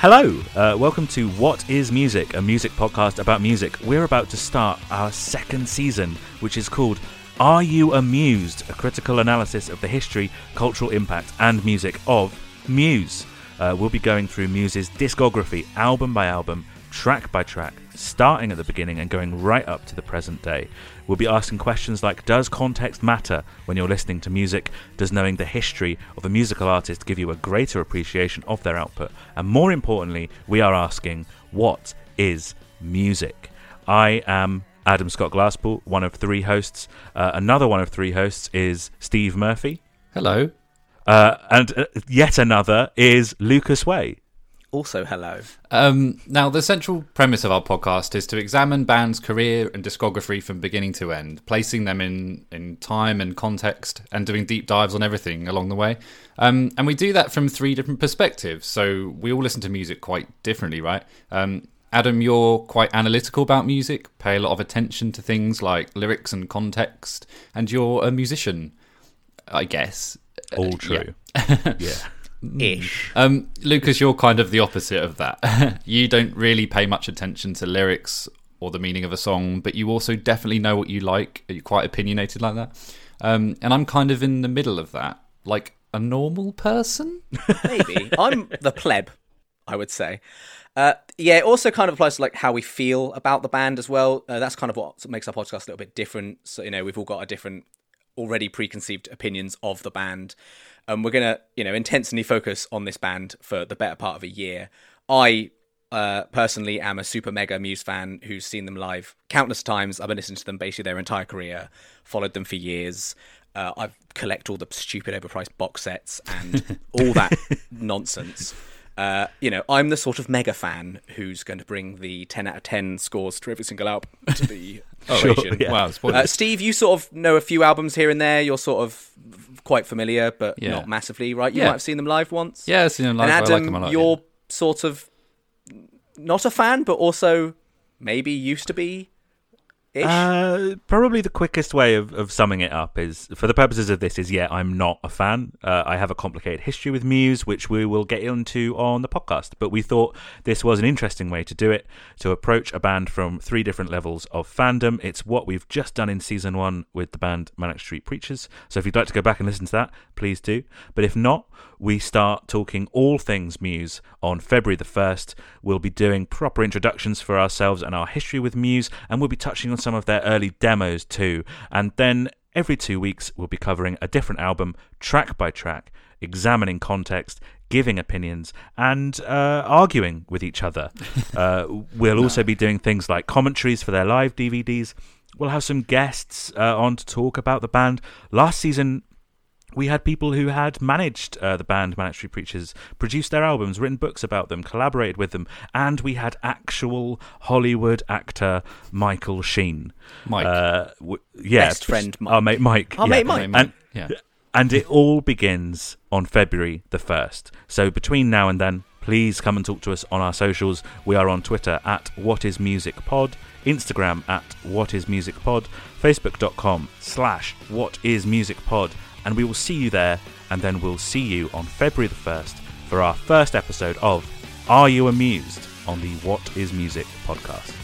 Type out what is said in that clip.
Hello, uh, welcome to What is Music, a music podcast about music. We're about to start our second season, which is called Are You Amused? A critical analysis of the history, cultural impact, and music of Muse. Uh, we'll be going through Muse's discography, album by album, track by track, starting at the beginning and going right up to the present day. We'll be asking questions like Does context matter when you're listening to music? Does knowing the history of a musical artist give you a greater appreciation of their output? And more importantly, we are asking What is music? I am Adam Scott Glasspool, one of three hosts. Uh, another one of three hosts is Steve Murphy. Hello. Uh, and uh, yet another is Lucas Way. Also, hello. Um, now, the central premise of our podcast is to examine bands' career and discography from beginning to end, placing them in, in time and context, and doing deep dives on everything along the way. Um, and we do that from three different perspectives. So we all listen to music quite differently, right? Um, Adam, you're quite analytical about music, pay a lot of attention to things like lyrics and context, and you're a musician, I guess. All Uh, true. yeah. Yeah. Ish. Um, Lucas, you're kind of the opposite of that. you don't really pay much attention to lyrics or the meaning of a song, but you also definitely know what you like. You're quite opinionated like that. Um, and I'm kind of in the middle of that, like a normal person. Maybe. I'm the pleb, I would say. Uh, yeah, it also kind of applies to like how we feel about the band as well. Uh, that's kind of what makes our podcast a little bit different. So you know, we've all got a different, already preconceived opinions of the band, and we're gonna you know intensely focus on this band for the better part of a year. I uh, personally am a super mega Muse fan who's seen them live countless times. I've been listening to them basically their entire career, followed them for years. Uh, I collect all the stupid overpriced box sets and all that nonsense. Uh, you know, I'm the sort of mega fan who's going to bring the 10 out of 10 scores to every single album to the Sure, yeah. Wow, Uh. Steve, you sort of know a few albums here and there. You're sort of quite familiar, but Yeah. not massively, right? You Yeah. might have seen them live once. yeah, I've seen them live. and I like Adam, them a lot. you're sort of not a fan, but also maybe used to be. Uh, probably the quickest way of, of summing it up is, for the purposes of this, is yeah, I'm not a fan. Uh, I have a complicated history with Muse, which we will get into on the podcast. But we thought this was an interesting way to do it, to approach a band from three different levels of fandom. It's what we've just done in season one with the band Manic Street Preachers. So if you'd like to go back and listen to that, please do. But if not, we start talking all things Muse on February the 1st. We'll be doing proper introductions for ourselves and our history with Muse, and we'll be touching on some of their early demos too. And then every two weeks, we'll be covering a different album, track by track, examining context, giving opinions, and uh, arguing with each other. Uh, we'll also be doing things like commentaries for their live DVDs. We'll have some guests uh, on to talk about the band. Last season, we had people who had managed uh, the band Manic Street Preachers, produced their albums, written books about them, collaborated with them, and we had actual Hollywood actor Michael Sheen. Mike. Uh, w- yeah, Best friend Our mate Mike. Our yeah. mate Mike. Mike, And, yeah. and it all begins on February the 1st. So between now and then, please come and talk to us on our socials. We are on Twitter at What Is Music Pod, Instagram at What Is Music Pod, Facebook.com slash What Is Music Pod, and we will see you there. And then we'll see you on February the 1st for our first episode of Are You Amused on the What Is Music podcast.